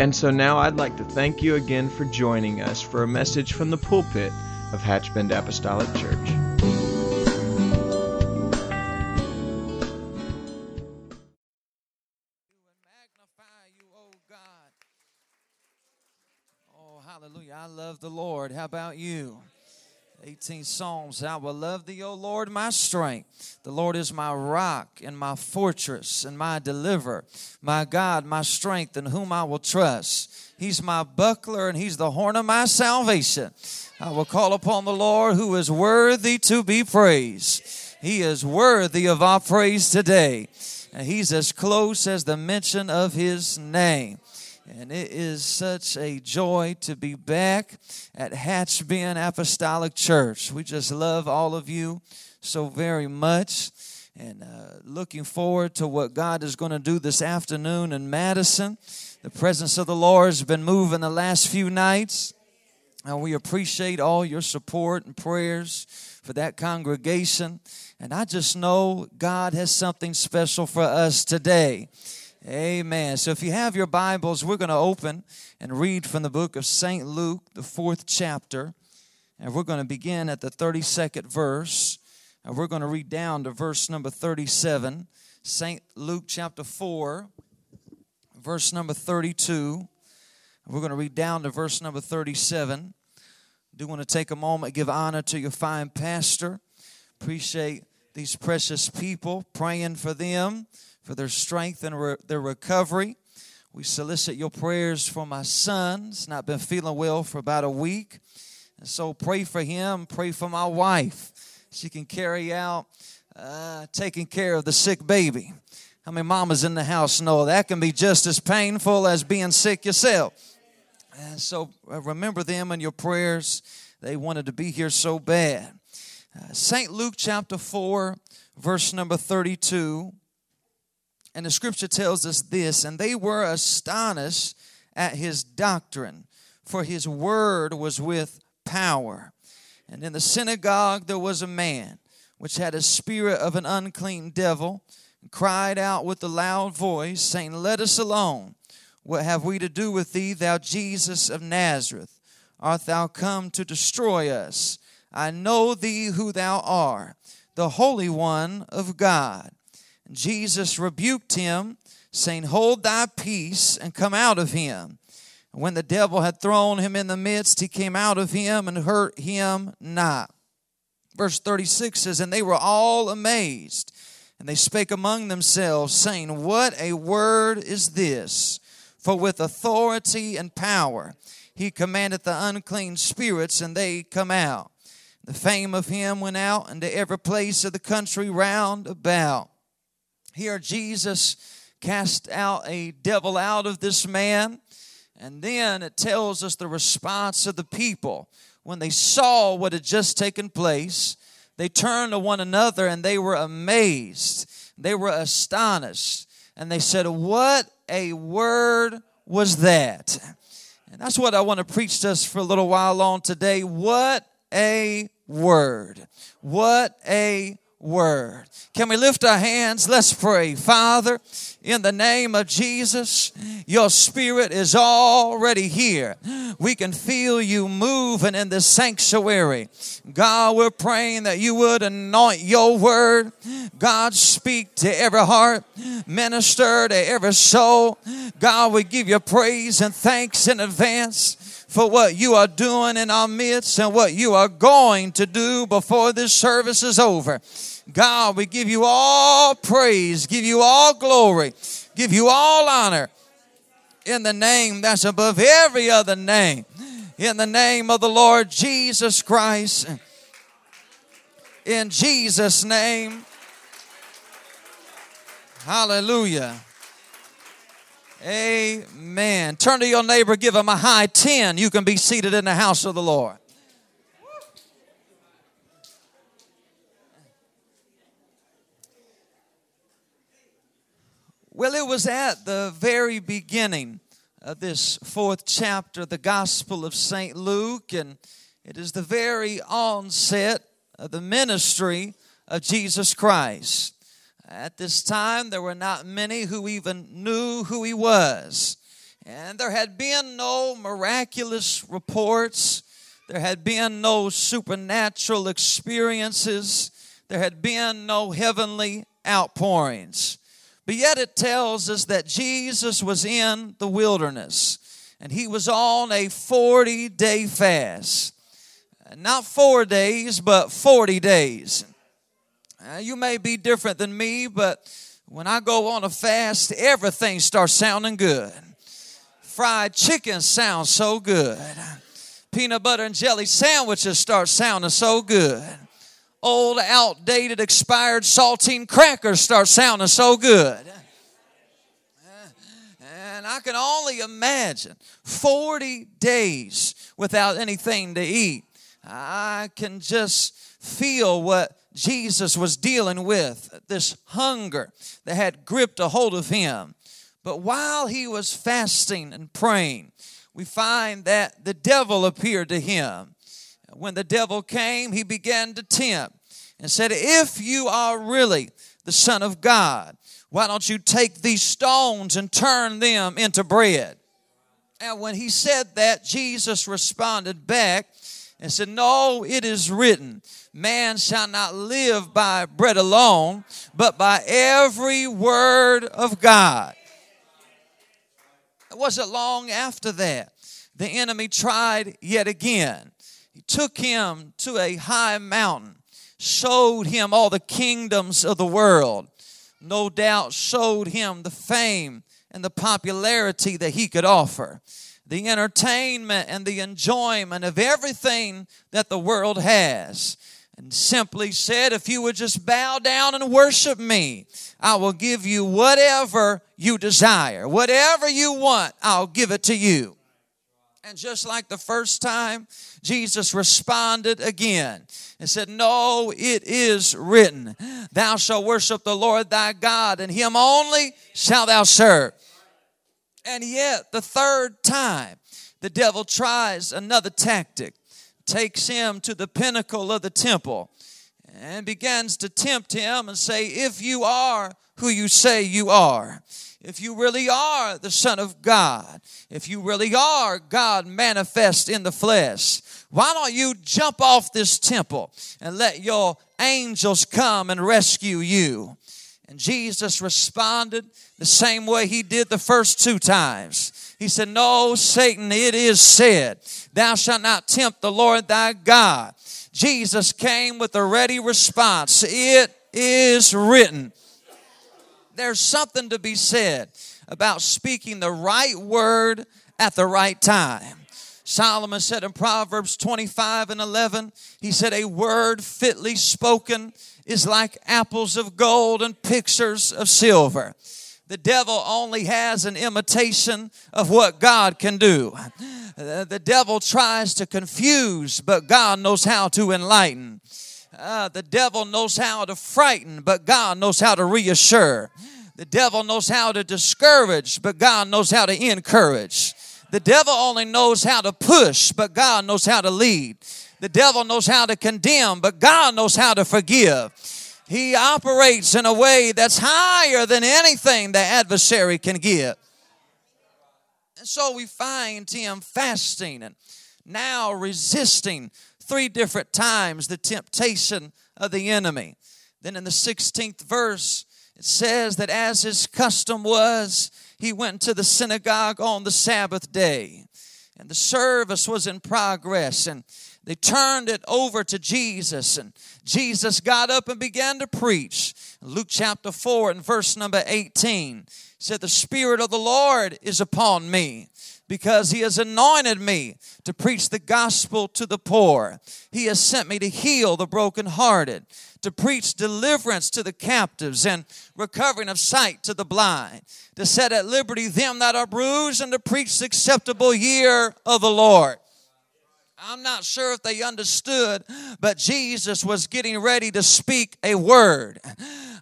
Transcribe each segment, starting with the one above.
And so now I'd like to thank you again for joining us for a message from the pulpit of Hatchbend Apostolic Church. Oh, hallelujah. I love the Lord. How about you? 18 Psalms. I will love thee, O Lord, my strength. The Lord is my rock and my fortress and my deliverer, my God, my strength, in whom I will trust. He's my buckler and he's the horn of my salvation. I will call upon the Lord who is worthy to be praised. He is worthy of our praise today. And he's as close as the mention of his name. And it is such a joy to be back at Hatchbend Apostolic Church. We just love all of you so very much and uh, looking forward to what God is going to do this afternoon in Madison. The presence of the Lord has been moving the last few nights, and we appreciate all your support and prayers for that congregation. And I just know God has something special for us today. Amen. So if you have your Bibles, we're going to open and read from the book of St. Luke, the fourth chapter. And we're going to begin at the 32nd verse. And we're going to read down to verse number 37. St. Luke chapter 4, verse number 32. We're going to read down to verse number 37. I do want to take a moment, give honor to your fine pastor. Appreciate these precious people, praying for them for their strength and re- their recovery. We solicit your prayers for my son. He's not been feeling well for about a week. And so pray for him, pray for my wife. She can carry out uh, taking care of the sick baby. How many mamas in the house know that can be just as painful as being sick yourself? And so uh, remember them in your prayers. They wanted to be here so bad. Uh, St. Luke chapter 4, verse number 32. And the scripture tells us this and they were astonished at his doctrine, for his word was with power. And in the synagogue there was a man which had a spirit of an unclean devil, and cried out with a loud voice, saying, Let us alone. What have we to do with thee, thou Jesus of Nazareth? Art thou come to destroy us? I know thee who thou art, the Holy One of God. Jesus rebuked him, saying, Hold thy peace and come out of him. When the devil had thrown him in the midst, he came out of him and hurt him not. Verse 36 says, And they were all amazed, and they spake among themselves, saying, What a word is this! For with authority and power he commandeth the unclean spirits, and they come out. The fame of him went out into every place of the country round about. Here, Jesus cast out a devil out of this man. And then it tells us the response of the people. When they saw what had just taken place, they turned to one another and they were amazed. They were astonished. And they said, What a word was that? And that's what I want to preach to us for a little while on today. What a word. What a word. Can we lift our hands? Let's pray. Father, in the name of Jesus, your spirit is already here. We can feel you moving in this sanctuary. God, we're praying that you would anoint your word. God, speak to every heart, minister to every soul. God, we give you praise and thanks in advance for what you are doing in our midst and what you are going to do before this service is over. God, we give you all praise, give you all glory, give you all honor in the name that's above every other name. In the name of the Lord Jesus Christ. In Jesus' name. Hallelujah. Amen. Turn to your neighbor, give him a high 10. You can be seated in the house of the Lord. Well, it was at the very beginning of this fourth chapter of the Gospel of St. Luke, and it is the very onset of the ministry of Jesus Christ. At this time, there were not many who even knew who he was. And there had been no miraculous reports, there had been no supernatural experiences, there had been no heavenly outpourings. But yet it tells us that Jesus was in the wilderness and he was on a 40 day fast. Not four days, but 40 days. Uh, you may be different than me, but when I go on a fast, everything starts sounding good. Fried chicken sounds so good. Peanut butter and jelly sandwiches start sounding so good. Old, outdated, expired saltine crackers start sounding so good. And I can only imagine 40 days without anything to eat. I can just feel what Jesus was dealing with this hunger that had gripped a hold of him. But while he was fasting and praying, we find that the devil appeared to him. When the devil came, he began to tempt and said, If you are really the Son of God, why don't you take these stones and turn them into bread? And when he said that, Jesus responded back and said, No, it is written, man shall not live by bread alone, but by every word of God. It wasn't long after that. The enemy tried yet again. He took him to a high mountain, showed him all the kingdoms of the world, no doubt showed him the fame and the popularity that he could offer the entertainment and the enjoyment of everything that the world has. And simply said, if you would just bow down and worship me, I will give you whatever you desire. Whatever you want, I'll give it to you. And just like the first time, Jesus responded again and said, No, it is written, Thou shalt worship the Lord thy God, and him only shalt thou serve. And yet, the third time, the devil tries another tactic, takes him to the pinnacle of the temple, and begins to tempt him and say, If you are who you say you are, if you really are the Son of God, if you really are God manifest in the flesh, why don't you jump off this temple and let your angels come and rescue you? And Jesus responded the same way he did the first two times. He said, No, Satan, it is said, Thou shalt not tempt the Lord thy God. Jesus came with a ready response It is written. There's something to be said about speaking the right word at the right time. Solomon said in Proverbs 25 and 11, he said, A word fitly spoken is like apples of gold and pictures of silver. The devil only has an imitation of what God can do. The devil tries to confuse, but God knows how to enlighten. Uh, the devil knows how to frighten, but God knows how to reassure. The devil knows how to discourage, but God knows how to encourage. The devil only knows how to push, but God knows how to lead. The devil knows how to condemn, but God knows how to forgive. He operates in a way that's higher than anything the adversary can give. And so we find him fasting and now resisting three different times the temptation of the enemy. Then in the 16th verse, it says that as his custom was, he went to the synagogue on the Sabbath day. And the service was in progress. And they turned it over to Jesus, and Jesus got up and began to preach. Luke chapter 4 and verse number 18 said, The Spirit of the Lord is upon me because he has anointed me to preach the gospel to the poor. He has sent me to heal the brokenhearted, to preach deliverance to the captives and recovering of sight to the blind, to set at liberty them that are bruised, and to preach the acceptable year of the Lord. I'm not sure if they understood, but Jesus was getting ready to speak a word.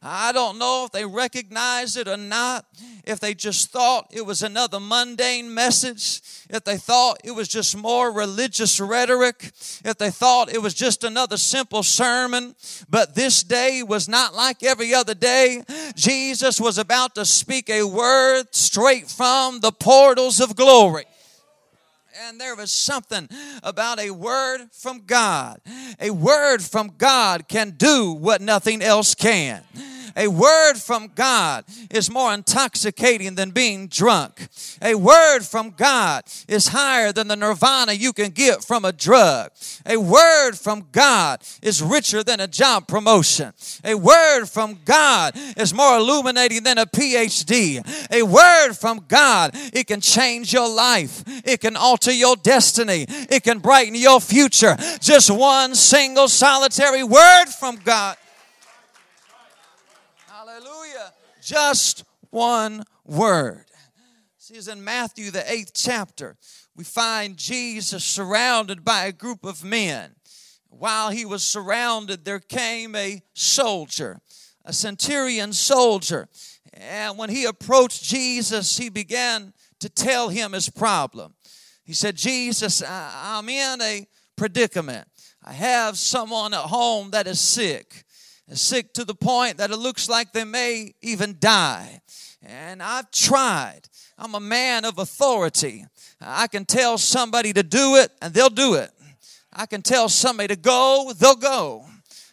I don't know if they recognized it or not, if they just thought it was another mundane message, if they thought it was just more religious rhetoric, if they thought it was just another simple sermon. But this day was not like every other day. Jesus was about to speak a word straight from the portals of glory. And there was something about a word from God. A word from God can do what nothing else can. A word from God is more intoxicating than being drunk. A word from God is higher than the nirvana you can get from a drug. A word from God is richer than a job promotion. A word from God is more illuminating than a PhD. A word from God, it can change your life. It can alter your destiny. It can brighten your future. Just one single solitary word from God Just one word. See, as in Matthew, the eighth chapter, we find Jesus surrounded by a group of men. While he was surrounded, there came a soldier, a centurion soldier. And when he approached Jesus, he began to tell him his problem. He said, Jesus, I'm in a predicament. I have someone at home that is sick sick to the point that it looks like they may even die. And I've tried. I'm a man of authority. I can tell somebody to do it, and they'll do it. I can tell somebody to go, they'll go.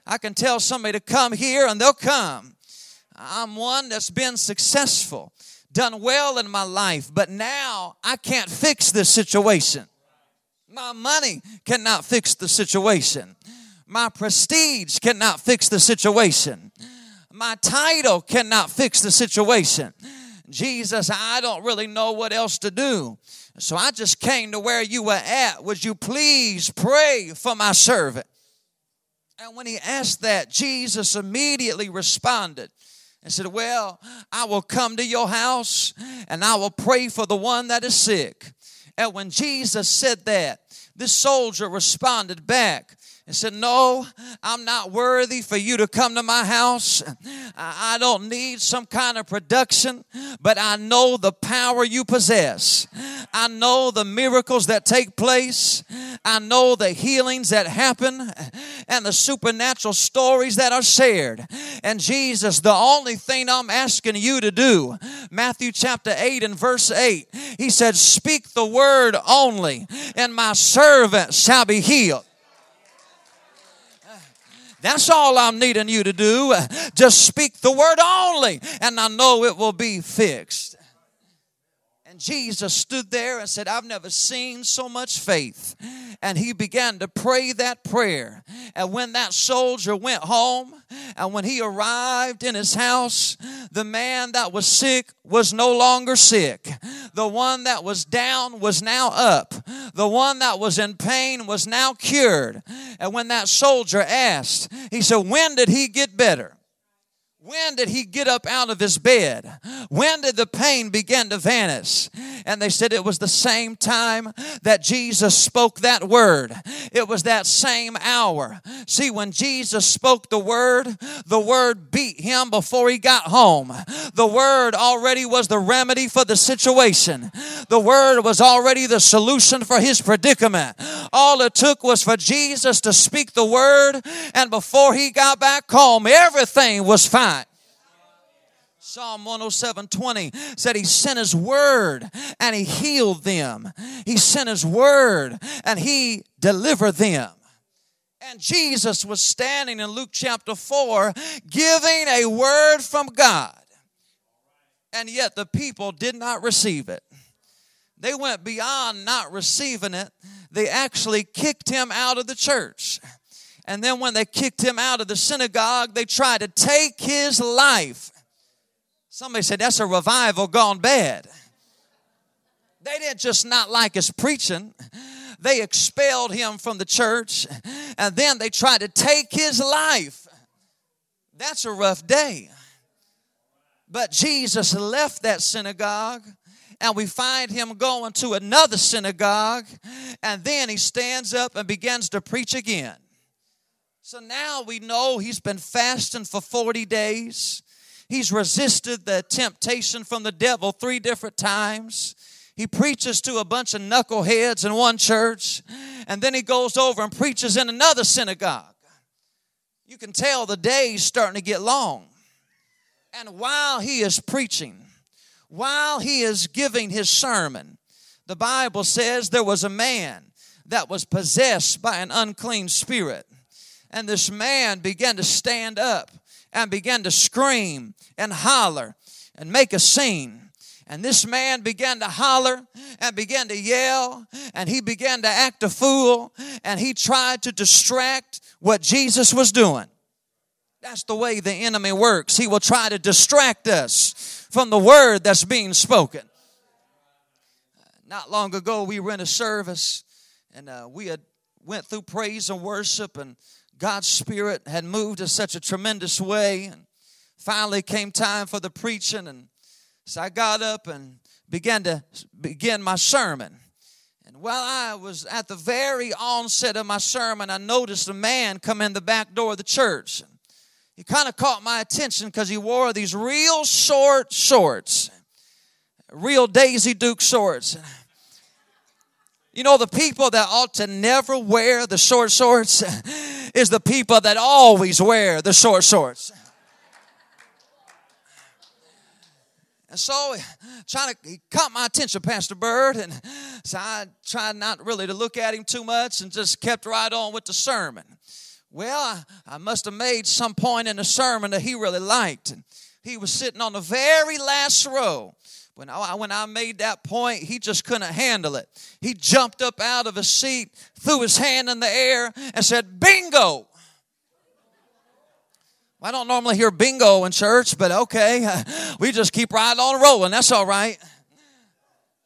I can tell somebody to come here, and they'll come. I'm one that's been successful, done well in my life, but now I can't fix this situation. My money cannot fix the situation. My prestige cannot fix the situation. My title cannot fix the situation. Jesus, I don't really know what else to do. So I just came to where you were at. Would you please pray for my servant? And when he asked that, Jesus immediately responded and said, Well, I will come to your house and I will pray for the one that is sick. And when Jesus said that, this soldier responded back and said, No, I'm not worthy for you to come to my house. I don't need some kind of production, but I know the power you possess. I know the miracles that take place. I know the healings that happen and the supernatural stories that are shared. And Jesus, the only thing I'm asking you to do, Matthew chapter 8 and verse 8, he said, Speak the word only, and my servant shall be healed. That's all I'm needing you to do. Just speak the word only, and I know it will be fixed. Jesus stood there and said, I've never seen so much faith. And he began to pray that prayer. And when that soldier went home, and when he arrived in his house, the man that was sick was no longer sick. The one that was down was now up. The one that was in pain was now cured. And when that soldier asked, he said, When did he get better? When did he get up out of his bed? When did the pain begin to vanish? And they said it was the same time that Jesus spoke that word. It was that same hour. See, when Jesus spoke the word, the word beat him before he got home. The word already was the remedy for the situation. The word was already the solution for his predicament. All it took was for Jesus to speak the word, and before he got back home, everything was fine. Psalm 107 20 said he sent his word and he healed them. He sent his word and he delivered them. And Jesus was standing in Luke chapter 4 giving a word from God. And yet the people did not receive it. They went beyond not receiving it, they actually kicked him out of the church. And then when they kicked him out of the synagogue, they tried to take his life. Somebody said, That's a revival gone bad. They didn't just not like his preaching, they expelled him from the church, and then they tried to take his life. That's a rough day. But Jesus left that synagogue and we find him going to another synagogue, and then he stands up and begins to preach again. So now we know he's been fasting for 40 days. He's resisted the temptation from the devil three different times. He preaches to a bunch of knuckleheads in one church, and then he goes over and preaches in another synagogue. You can tell the day's starting to get long. And while he is preaching, while he is giving his sermon, the Bible says there was a man that was possessed by an unclean spirit. And this man began to stand up and began to scream and holler and make a scene. And this man began to holler and began to yell and he began to act a fool and he tried to distract what Jesus was doing. That's the way the enemy works. He will try to distract us from the word that's being spoken. Not long ago, we were in a service and uh, we had went through praise and worship and God's Spirit had moved in such a tremendous way. And finally came time for the preaching. And so I got up and began to begin my sermon. And while I was at the very onset of my sermon, I noticed a man come in the back door of the church. He kind of caught my attention because he wore these real short shorts, real Daisy Duke shorts. You know, the people that ought to never wear the short shorts is the people that always wear the short shorts. And so, trying to he caught my attention, Pastor Bird, and so I tried not really to look at him too much and just kept right on with the sermon. Well, I, I must have made some point in the sermon that he really liked. And he was sitting on the very last row. When I, when I made that point, he just couldn't handle it. He jumped up out of his seat, threw his hand in the air, and said, Bingo! I don't normally hear bingo in church, but okay. We just keep right on rolling. That's all right.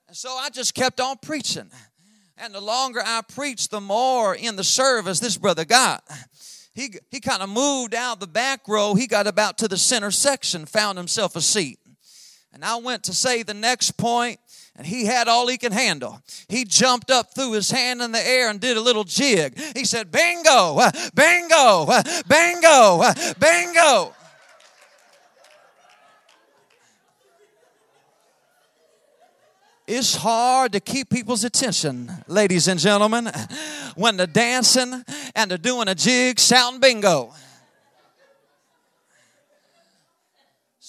And so I just kept on preaching. And the longer I preached, the more in the service this brother got. He, he kind of moved out the back row. He got about to the center section, found himself a seat. And I went to say the next point, and he had all he could handle. He jumped up, threw his hand in the air, and did a little jig. He said, Bingo, uh, bingo, uh, bingo, uh, bingo. It's hard to keep people's attention, ladies and gentlemen, when they're dancing and they're doing a jig, shouting bingo.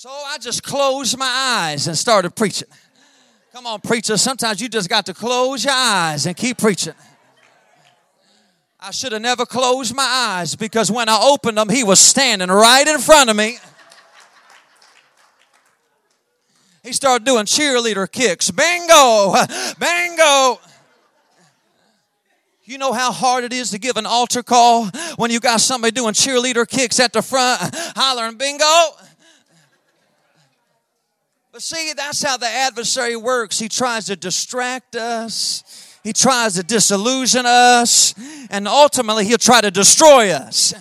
So I just closed my eyes and started preaching. Come on, preacher. Sometimes you just got to close your eyes and keep preaching. I should have never closed my eyes because when I opened them, he was standing right in front of me. He started doing cheerleader kicks. Bingo! Bingo! You know how hard it is to give an altar call when you got somebody doing cheerleader kicks at the front, hollering bingo? But see, that's how the adversary works. He tries to distract us, he tries to disillusion us, and ultimately, he'll try to destroy us.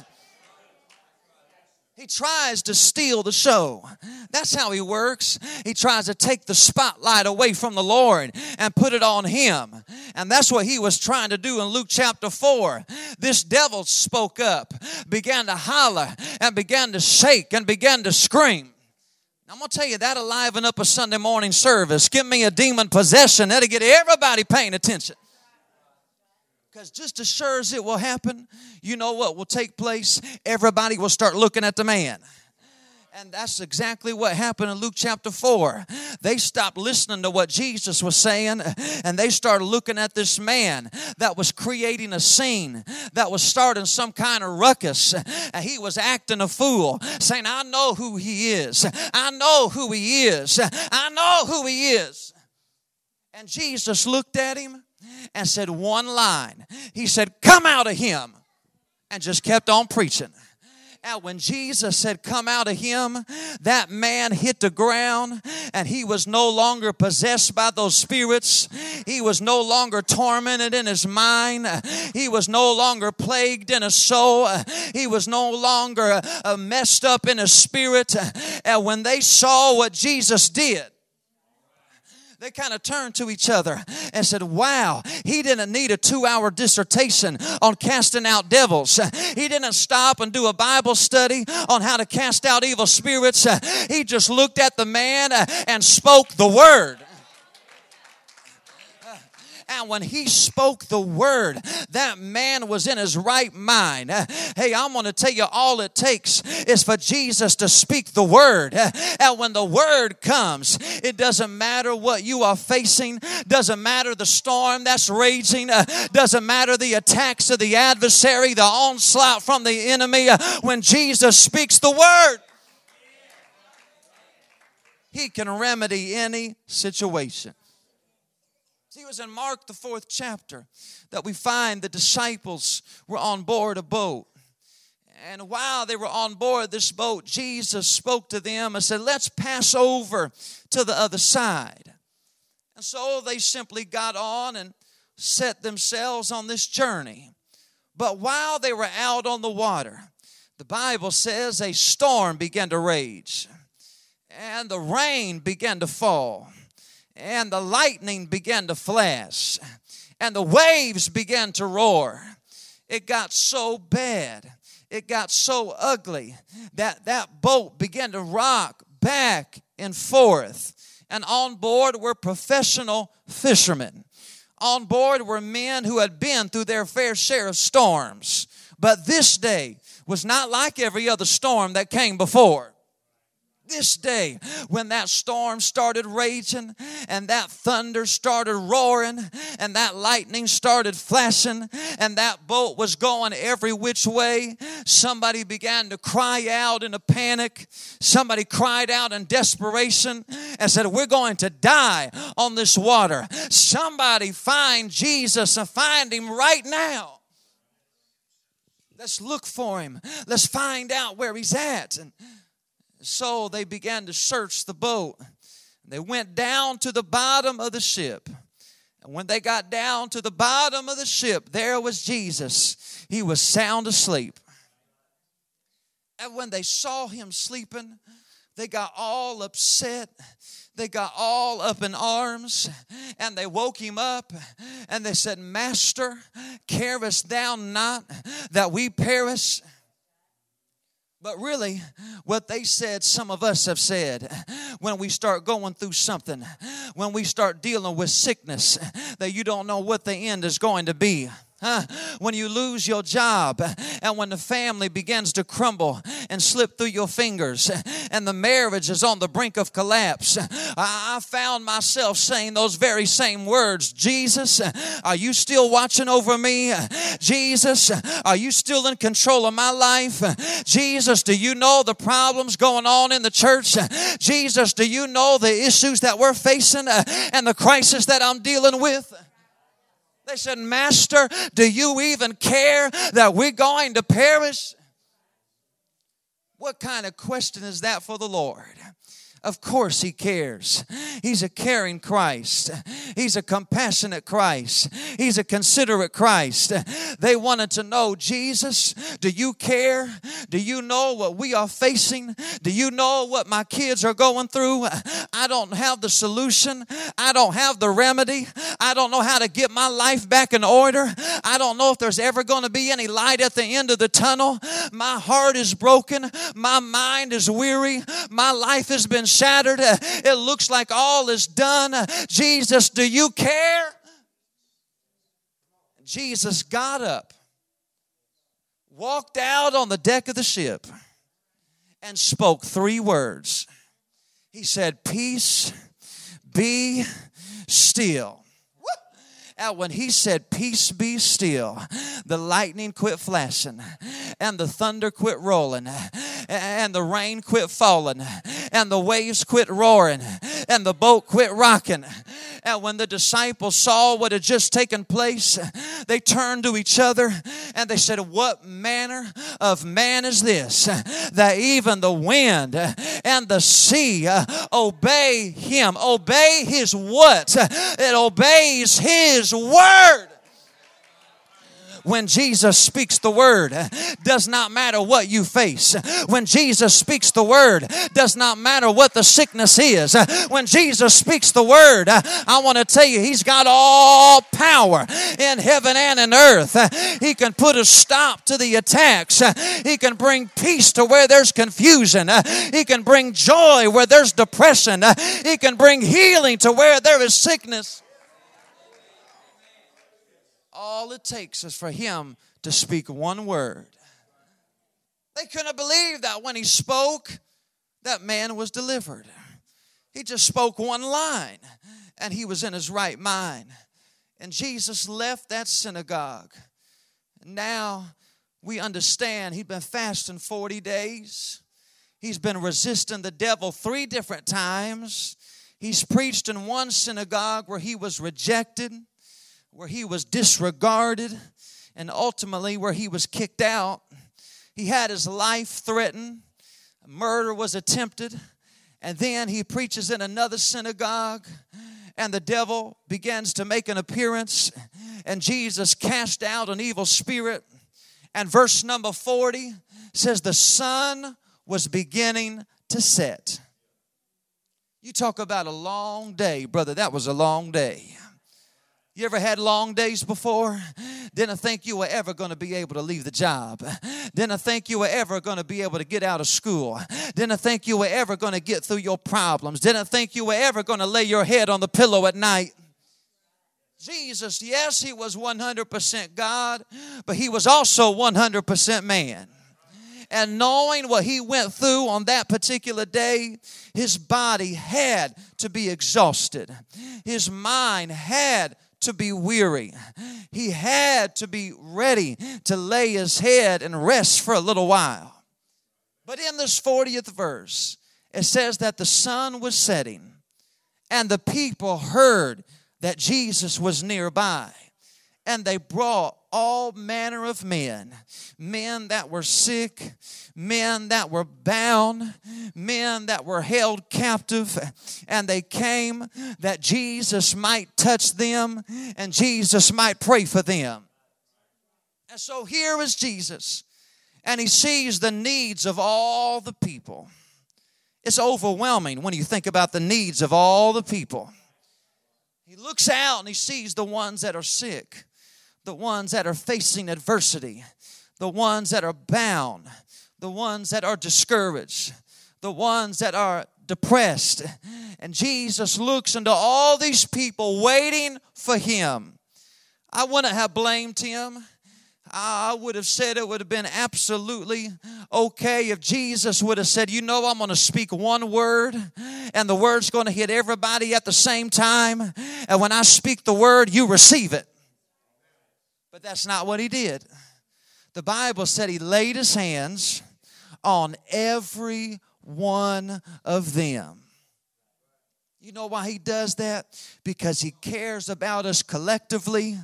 He tries to steal the show. That's how he works. He tries to take the spotlight away from the Lord and put it on him. And that's what he was trying to do in Luke chapter 4. This devil spoke up, began to holler, and began to shake and began to scream. I'm going to tell you, that'll liven up a Sunday morning service. Give me a demon possession, that'll get everybody paying attention. Because just as sure as it will happen, you know what will take place? Everybody will start looking at the man. And that's exactly what happened in Luke chapter 4. They stopped listening to what Jesus was saying and they started looking at this man that was creating a scene, that was starting some kind of ruckus. And he was acting a fool, saying, I know who he is. I know who he is. I know who he is. And Jesus looked at him and said one line. He said, Come out of him and just kept on preaching. And when Jesus had come out of him, that man hit the ground and he was no longer possessed by those spirits. He was no longer tormented in his mind. He was no longer plagued in his soul. He was no longer uh, messed up in his spirit. And when they saw what Jesus did, they kind of turned to each other and said, Wow, he didn't need a two hour dissertation on casting out devils. He didn't stop and do a Bible study on how to cast out evil spirits. He just looked at the man and spoke the word. And when he spoke the word, that man was in his right mind. Hey, I'm going to tell you all it takes is for Jesus to speak the word. And when the word comes, it doesn't matter what you are facing, doesn't matter the storm that's raging, doesn't matter the attacks of the adversary, the onslaught from the enemy. When Jesus speaks the word, he can remedy any situation. Was in Mark, the fourth chapter, that we find the disciples were on board a boat. And while they were on board this boat, Jesus spoke to them and said, Let's pass over to the other side. And so they simply got on and set themselves on this journey. But while they were out on the water, the Bible says a storm began to rage and the rain began to fall and the lightning began to flash, and the waves began to roar. It got so bad, it got so ugly that that boat began to rock back and forth. And on board were professional fishermen. On board were men who had been through their fair share of storms. But this day was not like every other storm that came before this day when that storm started raging and that thunder started roaring and that lightning started flashing and that boat was going every which way somebody began to cry out in a panic. Somebody cried out in desperation and said we're going to die on this water. Somebody find jesus and find him right now. Let's look for him. Let's find out where he's at. And so they began to search the boat. They went down to the bottom of the ship. And when they got down to the bottom of the ship, there was Jesus. He was sound asleep. And when they saw him sleeping, they got all upset. They got all up in arms and they woke him up and they said, Master, carest thou not that we perish? But really, what they said, some of us have said when we start going through something, when we start dealing with sickness, that you don't know what the end is going to be. When you lose your job and when the family begins to crumble and slip through your fingers and the marriage is on the brink of collapse, I found myself saying those very same words Jesus, are you still watching over me? Jesus, are you still in control of my life? Jesus, do you know the problems going on in the church? Jesus, do you know the issues that we're facing and the crisis that I'm dealing with? They said, Master, do you even care that we're going to perish? What kind of question is that for the Lord? Of course, He cares. He's a caring Christ. He's a compassionate Christ. He's a considerate Christ. They wanted to know, Jesus, do you care? Do you know what we are facing? Do you know what my kids are going through? I don't have the solution. I don't have the remedy. I don't know how to get my life back in order. I don't know if there's ever going to be any light at the end of the tunnel. My heart is broken. My mind is weary. My life has been shattered. It looks like all is done. Jesus, do you care? Jesus got up, walked out on the deck of the ship, and spoke three words. He said, Peace, be still. When he said, Peace be still, the lightning quit flashing, and the thunder quit rolling, and the rain quit falling, and the waves quit roaring. and the boat quit rocking. And when the disciples saw what had just taken place, they turned to each other and they said, What manner of man is this that even the wind and the sea uh, obey him? Obey his what? It obeys his word when Jesus speaks the word, does not matter what you face. When Jesus speaks the word, does not matter what the sickness is. When Jesus speaks the word, I want to tell you, He's got all power in heaven and in earth. He can put a stop to the attacks. He can bring peace to where there's confusion. He can bring joy where there's depression. He can bring healing to where there is sickness. All it takes is for him to speak one word. They couldn't believe that when he spoke, that man was delivered. He just spoke one line and he was in his right mind. And Jesus left that synagogue. Now we understand he'd been fasting 40 days. He's been resisting the devil three different times. He's preached in one synagogue where he was rejected where he was disregarded, and ultimately where he was kicked out. He had his life threatened, murder was attempted, and then he preaches in another synagogue, and the devil begins to make an appearance, and Jesus cast out an evil spirit. And verse number 40 says, The sun was beginning to set. You talk about a long day, brother. That was a long day. You ever had long days before? Didn't think you were ever going to be able to leave the job. Didn't think you were ever going to be able to get out of school. Didn't think you were ever going to get through your problems. Didn't think you were ever going to lay your head on the pillow at night. Jesus, yes, he was 100% God, but he was also 100% man. And knowing what he went through on that particular day, his body had to be exhausted. His mind had to be weary. He had to be ready to lay his head and rest for a little while. But in this 40th verse, it says that the sun was setting and the people heard that Jesus was nearby and they brought all manner of men men that were sick, men that were bound, men that were held captive, and they came that Jesus might touch them and Jesus might pray for them. And so here is Jesus, and he sees the needs of all the people. It's overwhelming when you think about the needs of all the people. He looks out and he sees the ones that are sick the ones that are facing adversity, the ones that are bound, the ones that are discouraged, the ones that are depressed. And Jesus looks into all these people waiting for him. I wouldn't have blamed him. I would have said it would have been absolutely okay if Jesus would have said, You know, I'm going to speak one word, and the word's going to hit everybody at the same time. And when I speak the word, you receive it. But that's not what he did. The Bible said he laid his hands on every one of them. You know why he does that? Because he cares about us collectively,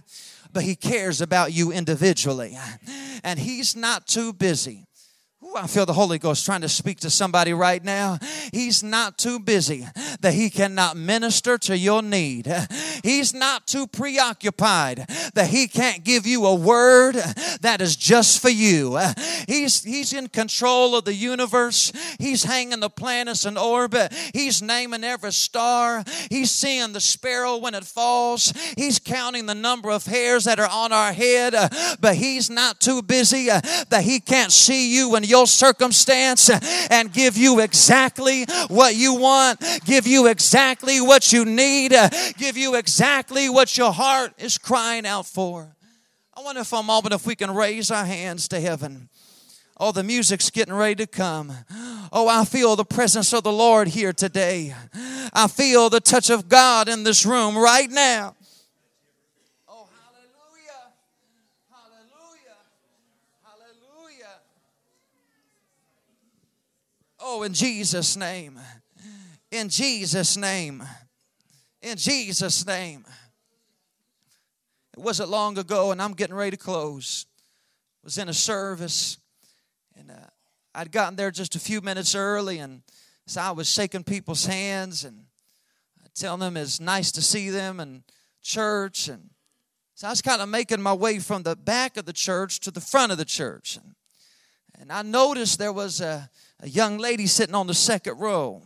but he cares about you individually. And he's not too busy Ooh, I feel the Holy Ghost trying to speak to somebody right now. He's not too busy that he cannot minister to your need. He's not too preoccupied that he can't give you a word that is just for you. He's, he's in control of the universe. He's hanging the planets in orbit. He's naming every star. He's seeing the sparrow when it falls. He's counting the number of hairs that are on our head. But he's not too busy that he can't see you when your circumstance and give you exactly what you want, give you exactly what you need, give you exactly what your heart is crying out for. I wonder for a moment if we can raise our hands to heaven. Oh, the music's getting ready to come. Oh, I feel the presence of the Lord here today. I feel the touch of God in this room right now. Oh, in Jesus' name. In Jesus' name. In Jesus' name. It wasn't long ago, and I'm getting ready to close. I was in a service, and uh, I'd gotten there just a few minutes early, and so I was shaking people's hands and telling them it's nice to see them and church. And so I was kind of making my way from the back of the church to the front of the church. And, and I noticed there was a, a young lady sitting on the second row.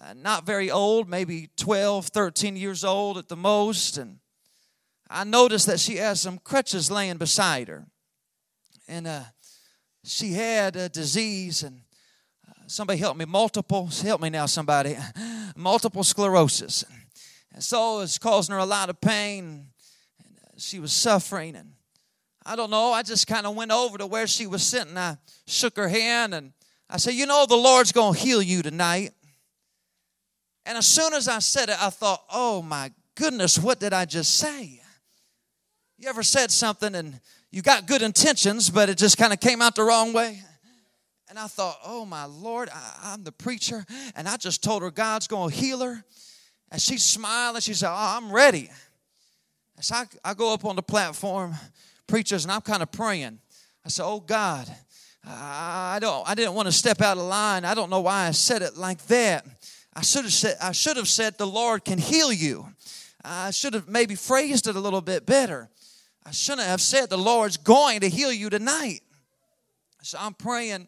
Uh, not very old, maybe 12, 13 years old at the most. And I noticed that she had some crutches laying beside her. And uh, she had a disease, and uh, somebody help me, multiple, help me now, somebody, multiple sclerosis. And so it's causing her a lot of pain. And uh, she was suffering. And I don't know, I just kind of went over to where she was sitting. I shook her hand and I said, You know, the Lord's going to heal you tonight. And as soon as I said it, I thought, Oh my goodness, what did I just say? You ever said something and you got good intentions, but it just kind of came out the wrong way? And I thought, oh my Lord, I, am the preacher, and I just told her God's going to heal her. And she smiled and she said, oh, I'm ready. So I, I go up on the platform, preachers, and I'm kind of praying. I said, oh God, I don't, I didn't want to step out of line. I don't know why I said it like that. I should have said, I should have said, the Lord can heal you. I should have maybe phrased it a little bit better. I shouldn't have said the Lord's going to heal you tonight. So I'm praying,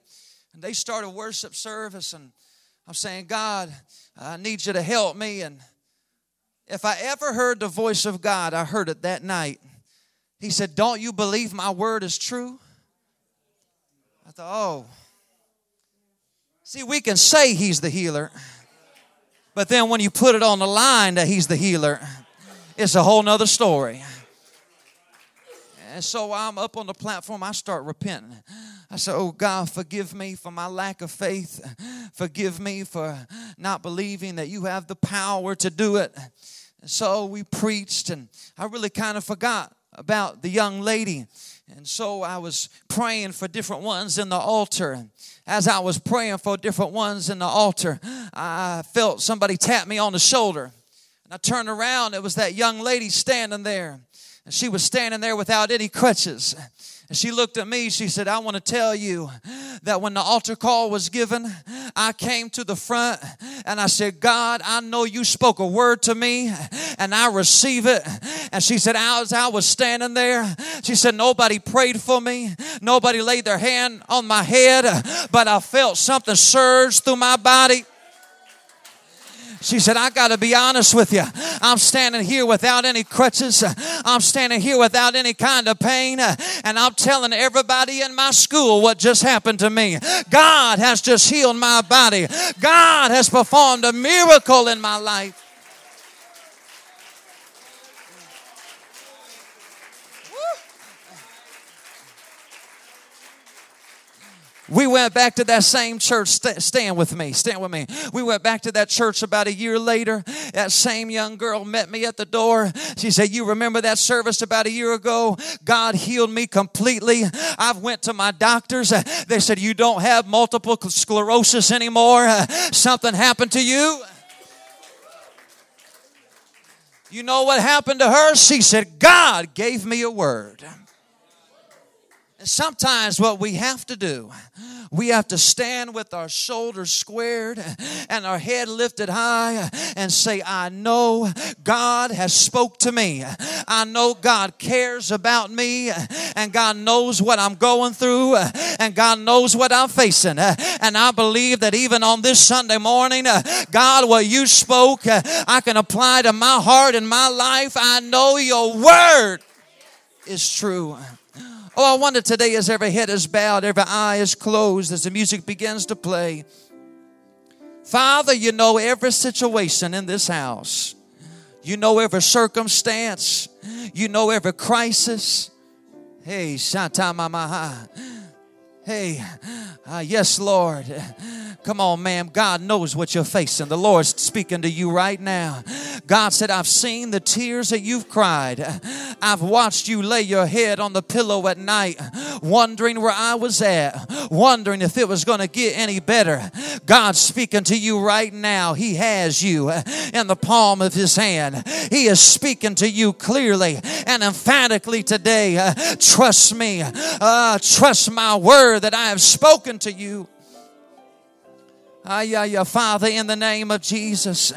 and they started a worship service, and I'm saying, God, I need you to help me. And if I ever heard the voice of God, I heard it that night. He said, Don't you believe my word is true? I thought, Oh. See, we can say He's the healer, but then when you put it on the line that He's the healer, it's a whole nother story. And so I'm up on the platform, I start repenting. I said, Oh God, forgive me for my lack of faith. Forgive me for not believing that you have the power to do it. And so we preached, and I really kind of forgot about the young lady. And so I was praying for different ones in the altar. And As I was praying for different ones in the altar, I felt somebody tap me on the shoulder. And I turned around, it was that young lady standing there. And she was standing there without any crutches. And she looked at me. She said, I want to tell you that when the altar call was given, I came to the front and I said, God, I know you spoke a word to me and I receive it. And she said, as I was standing there, she said, nobody prayed for me. Nobody laid their hand on my head, but I felt something surge through my body. She said, I got to be honest with you. I'm standing here without any crutches. I'm standing here without any kind of pain. And I'm telling everybody in my school what just happened to me. God has just healed my body. God has performed a miracle in my life. We went back to that same church. stand with me. Stand with me. We went back to that church about a year later. That same young girl met me at the door. She said, "You remember that service about a year ago? God healed me completely. I've went to my doctors. They said you don't have multiple sclerosis anymore. Something happened to you." You know what happened to her? She said, God gave me a word. Sometimes what we have to do, we have to stand with our shoulders squared and our head lifted high and say, I know God has spoke to me. I know God cares about me and God knows what I'm going through and God knows what I'm facing. And I believe that even on this Sunday morning, God, what you spoke, I can apply to my heart and my life. I know your word is true. Oh, I wonder today as every head is bowed, every eye is closed, as the music begins to play. Father, you know every situation in this house. You know every circumstance. You know every crisis. Hey, Shanta Mama. Hey, uh, yes, Lord. Come on, ma'am. God knows what you're facing. The Lord's speaking to you right now. God said, I've seen the tears that you've cried. I've watched you lay your head on the pillow at night, wondering where I was at, wondering if it was going to get any better. God's speaking to you right now. He has you in the palm of His hand. He is speaking to you clearly and emphatically today. trust me. Uh, trust my word that I have spoken to you. Ah, yeah, yeah, Father, in the name of Jesus,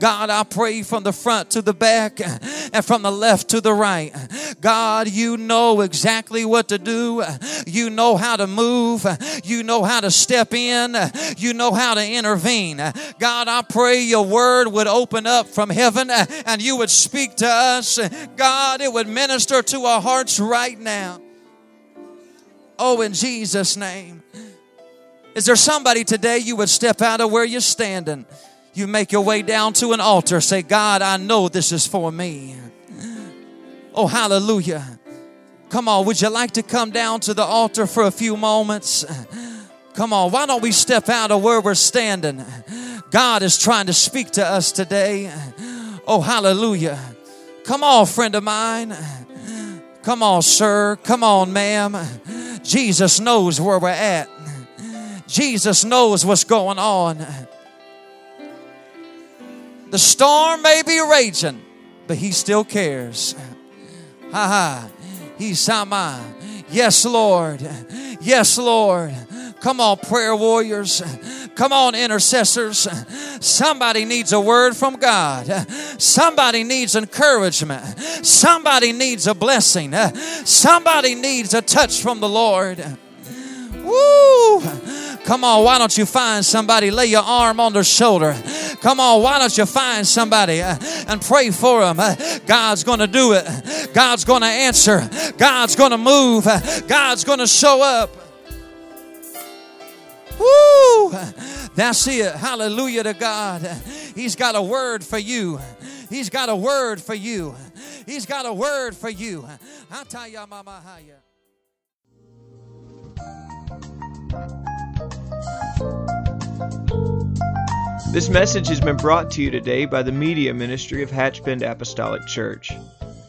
God, I pray from the front to the back and from the left to the right. God, you know exactly what to do. You know how to move. You know how to step in. You know how to intervene. God, I pray your word would open up from heaven and you would speak to us. God, it would minister to our hearts right now. Oh, in Jesus' name. Is there somebody today you would step out of where you're standing? You make your way down to an altar. Say, God, I know this is for me. Oh, hallelujah. Come on, would you like to come down to the altar for a few moments? Come on, why don't we step out of where we're standing? God is trying to speak to us today. Oh, hallelujah. Come on, friend of mine. Come on, sir. Come on, ma'am. Jesus knows where we're at. Jesus knows what's going on. The storm may be raging, but he still cares. Ha ha. He's Sama. Yes, Lord. Yes, Lord. Come on, prayer warriors. Come on, intercessors. Somebody needs a word from God. Somebody needs encouragement. Somebody needs a blessing. Somebody needs a touch from the Lord. Woo! Come on, why don't you find somebody, lay your arm on their shoulder. Come on, why don't you find somebody uh, and pray for them? God's going to do it. God's going to answer. God's going to move. God's going to show up. Woo! That's it. Hallelujah to God. He's got a word for you. He's got a word for you. He's got a word for you. I'll tell you, Mama, how you. This message has been brought to you today by the media ministry of Hatchbend Apostolic Church.